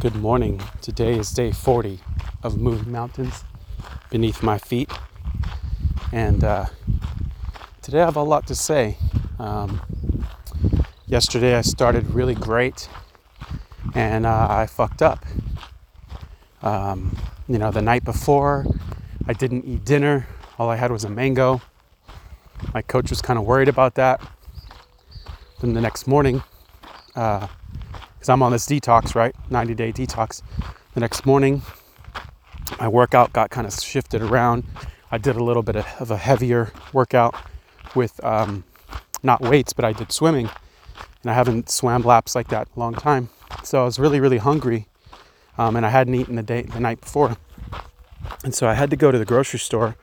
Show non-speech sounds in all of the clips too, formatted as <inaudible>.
Good morning. Today is day 40 of moving mountains beneath my feet. And uh, today I have a lot to say. Um, yesterday I started really great and uh, I fucked up. Um, you know, the night before I didn't eat dinner, all I had was a mango. My coach was kind of worried about that. Then the next morning, uh, because I'm on this detox, right? 90 day detox. The next morning, my workout got kind of shifted around. I did a little bit of a heavier workout with um, not weights, but I did swimming. And I haven't swam laps like that a long time. So I was really, really hungry. Um, and I hadn't eaten the day the night before. And so I had to go to the grocery store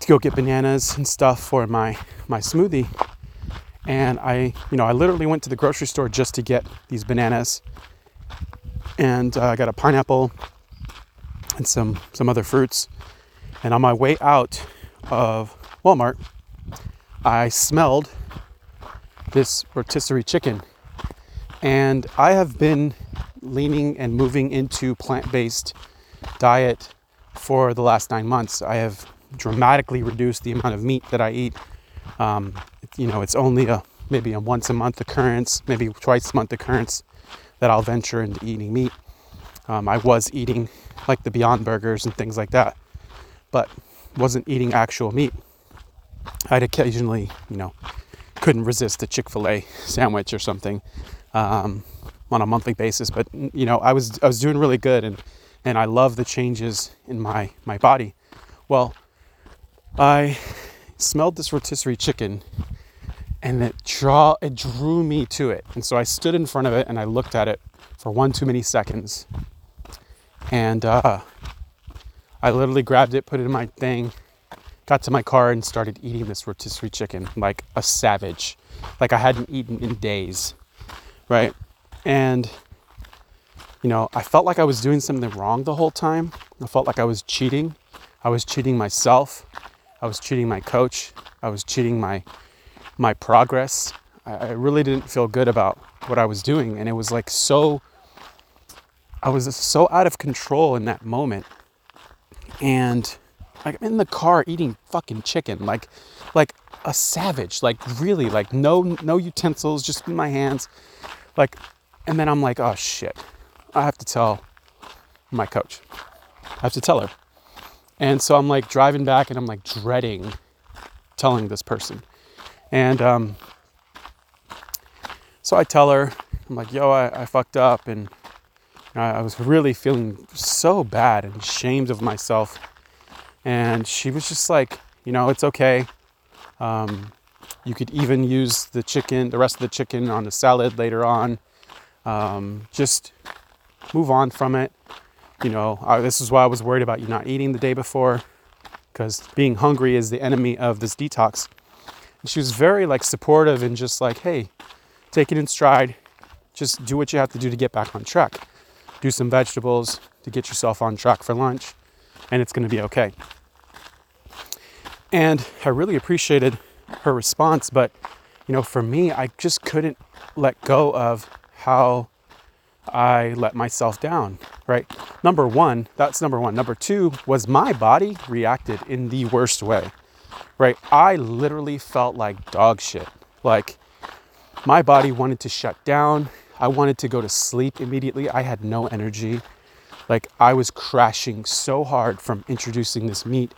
to go get bananas and stuff for my my smoothie and I, you know, I literally went to the grocery store just to get these bananas, and uh, I got a pineapple and some some other fruits. And on my way out of Walmart, I smelled this rotisserie chicken, and I have been leaning and moving into plant-based diet for the last nine months. I have dramatically reduced the amount of meat that I eat. Um, you know, it's only a maybe a once a month occurrence, maybe twice a month occurrence that I'll venture into eating meat. Um, I was eating like the Beyond Burgers and things like that, but wasn't eating actual meat. I'd occasionally, you know, couldn't resist a Chick Fil A sandwich or something um, on a monthly basis. But you know, I was I was doing really good, and and I love the changes in my my body. Well, I smelled this rotisserie chicken and it draw it drew me to it. And so I stood in front of it and I looked at it for one too many seconds. And uh, I literally grabbed it, put it in my thing, got to my car and started eating this rotisserie chicken like a savage. Like I hadn't eaten in days. Right? And you know, I felt like I was doing something wrong the whole time. I felt like I was cheating. I was cheating myself. I was cheating my coach. I was cheating my my progress. I, really didn't feel good about what I was doing, and it was like so. I was so out of control in that moment, and like I'm in the car eating fucking chicken, like like a savage, like really, like no no utensils, just in my hands, like, and then I'm like, oh shit, I have to tell my coach. I have to tell her. And so I'm like driving back and I'm like dreading telling this person. And um, so I tell her, I'm like, yo, I, I fucked up. And I was really feeling so bad and ashamed of myself. And she was just like, you know, it's okay. Um, you could even use the chicken, the rest of the chicken on the salad later on. Um, just move on from it you know, I, this is why I was worried about you not eating the day before, because being hungry is the enemy of this detox. And she was very like supportive and just like, hey, take it in stride. Just do what you have to do to get back on track. Do some vegetables to get yourself on track for lunch, and it's going to be okay. And I really appreciated her response, but you know, for me, I just couldn't let go of how I let myself down, right? Number one, that's number one. Number two was my body reacted in the worst way, right? I literally felt like dog shit. Like my body wanted to shut down. I wanted to go to sleep immediately. I had no energy. Like I was crashing so hard from introducing this meat,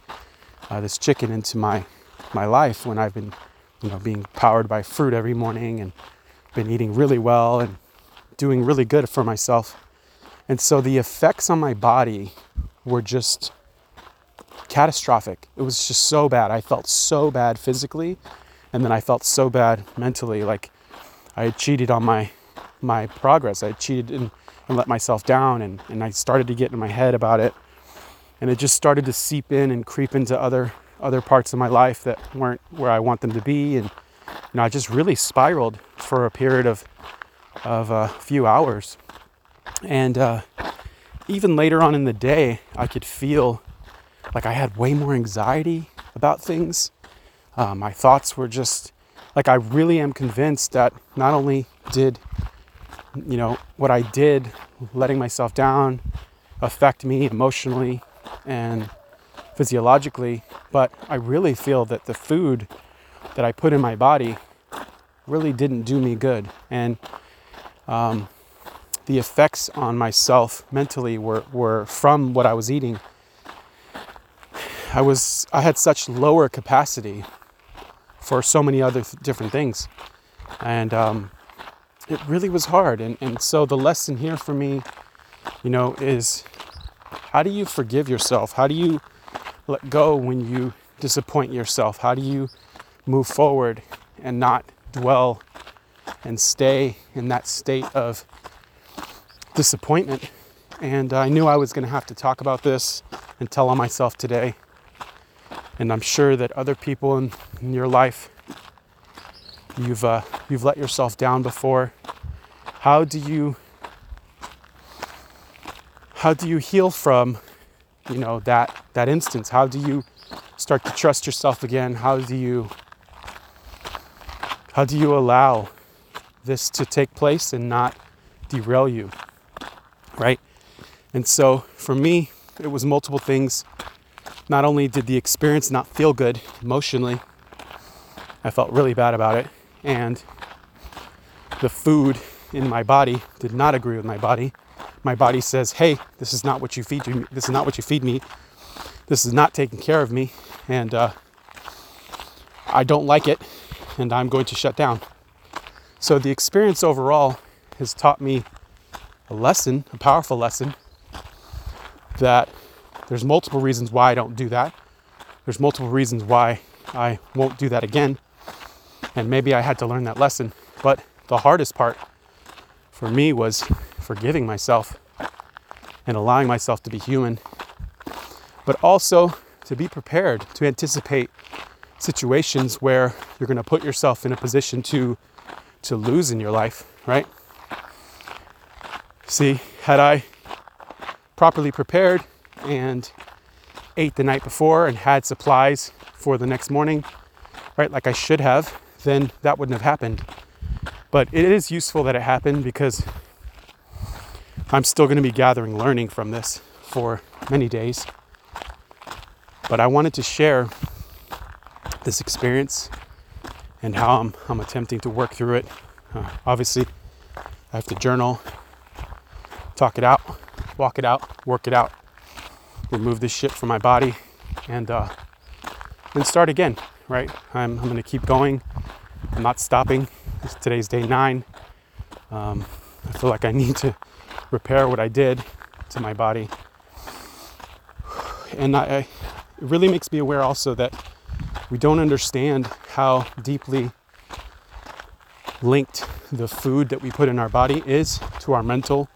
uh, this chicken into my my life when I've been, you know, being powered by fruit every morning and been eating really well and doing really good for myself. And so the effects on my body were just catastrophic. It was just so bad. I felt so bad physically, and then I felt so bad mentally. Like I had cheated on my my progress. I cheated and, and let myself down, and, and I started to get in my head about it. And it just started to seep in and creep into other other parts of my life that weren't where I want them to be. And you know, I just really spiraled for a period of of a few hours. And uh, even later on in the day, I could feel like I had way more anxiety about things. Uh, my thoughts were just like I really am convinced that not only did you know, what I did, letting myself down, affect me emotionally and physiologically. But I really feel that the food that I put in my body really didn't do me good. And um, the effects on myself mentally were, were from what I was eating. I was I had such lower capacity for so many other th- different things, and um, it really was hard. And and so the lesson here for me, you know, is how do you forgive yourself? How do you let go when you disappoint yourself? How do you move forward and not dwell and stay in that state of disappointment? And I knew I was going to have to talk about this and tell on myself today. And I'm sure that other people in, in your life, you've, uh, you've let yourself down before. How do you how do you heal from you know that that instance? How do you start to trust yourself again? How do you how do you allow this to take place and not derail you? Right? And so for me it was multiple things not only did the experience not feel good emotionally i felt really bad about it and the food in my body did not agree with my body my body says, "Hey, this is not what you feed me. This is not what you feed me. This is not taking care of me, and uh, I don't like it, and I'm going to shut down." So the experience overall has taught me a lesson, a powerful lesson, that there's multiple reasons why I don't do that. There's multiple reasons why I won't do that again. And maybe I had to learn that lesson. But the hardest part for me was forgiving myself and allowing myself to be human, but also to be prepared to anticipate situations where you're going to put yourself in a position to to lose in your life, right? See, had I properly prepared and ate the night before and had supplies for the next morning, right, like I should have, then that wouldn't have happened. But it is useful that it happened because I'm still going to be gathering learning from this for many days. But I wanted to share this experience and how I'm, I'm attempting to work through it. Uh, obviously, I have to journal, talk it out, walk it out, work it out, remove this shit from my body, and uh, then start again, right? I'm, I'm to keep going. I'm not stopping. Today's day nine. Um, I feel like I <laughs> need to repair what I did to my body. And I, I, it really makes me aware also that we don't understand how deeply linked the food that we put in our body is to our mental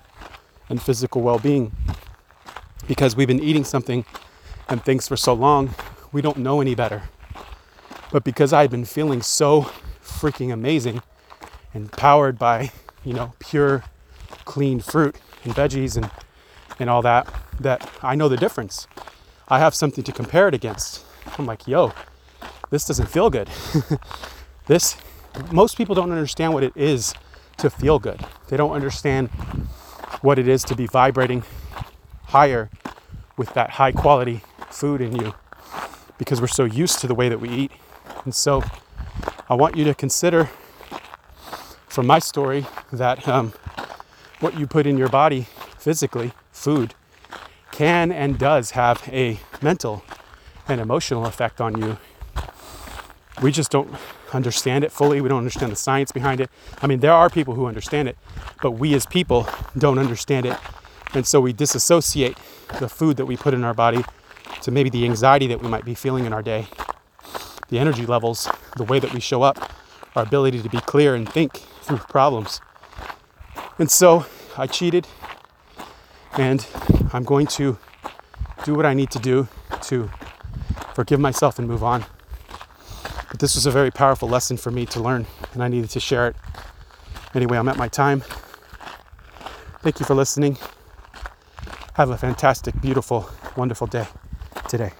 and physical well being. Because we've been eating something and things for so long, we don't know any better. But because I'd been feeling so freaking amazing and powered by, you know, pure, clean fruit, and veggies and, and all that, that I know the difference. I have something to compare it against. I'm like, yo, this doesn't feel good. <laughs> this, most people don't understand what it is to feel good. They don't understand what it is to be vibrating higher with that high quality food in you because we're so used to the way that we eat. And so I want you to consider from my story that um, what you put in your body physically, food, can and does have a mental and emotional effect on you. We just don't understand it fully. We don't understand the science behind it. I mean, there are people who understand it, but we as people don't understand it. And so we disassociate the food that we put in our body to maybe the anxiety that we might be feeling in our day, the energy levels, the way that we show up, our ability to be clear and think through problems. And so I cheated, and I'm going to do what I need to do to forgive myself and move on. But this was a very powerful lesson for me to learn, and I needed to share it. Anyway, I'm at my time. Thank you for listening. Have a fantastic, beautiful, wonderful day today.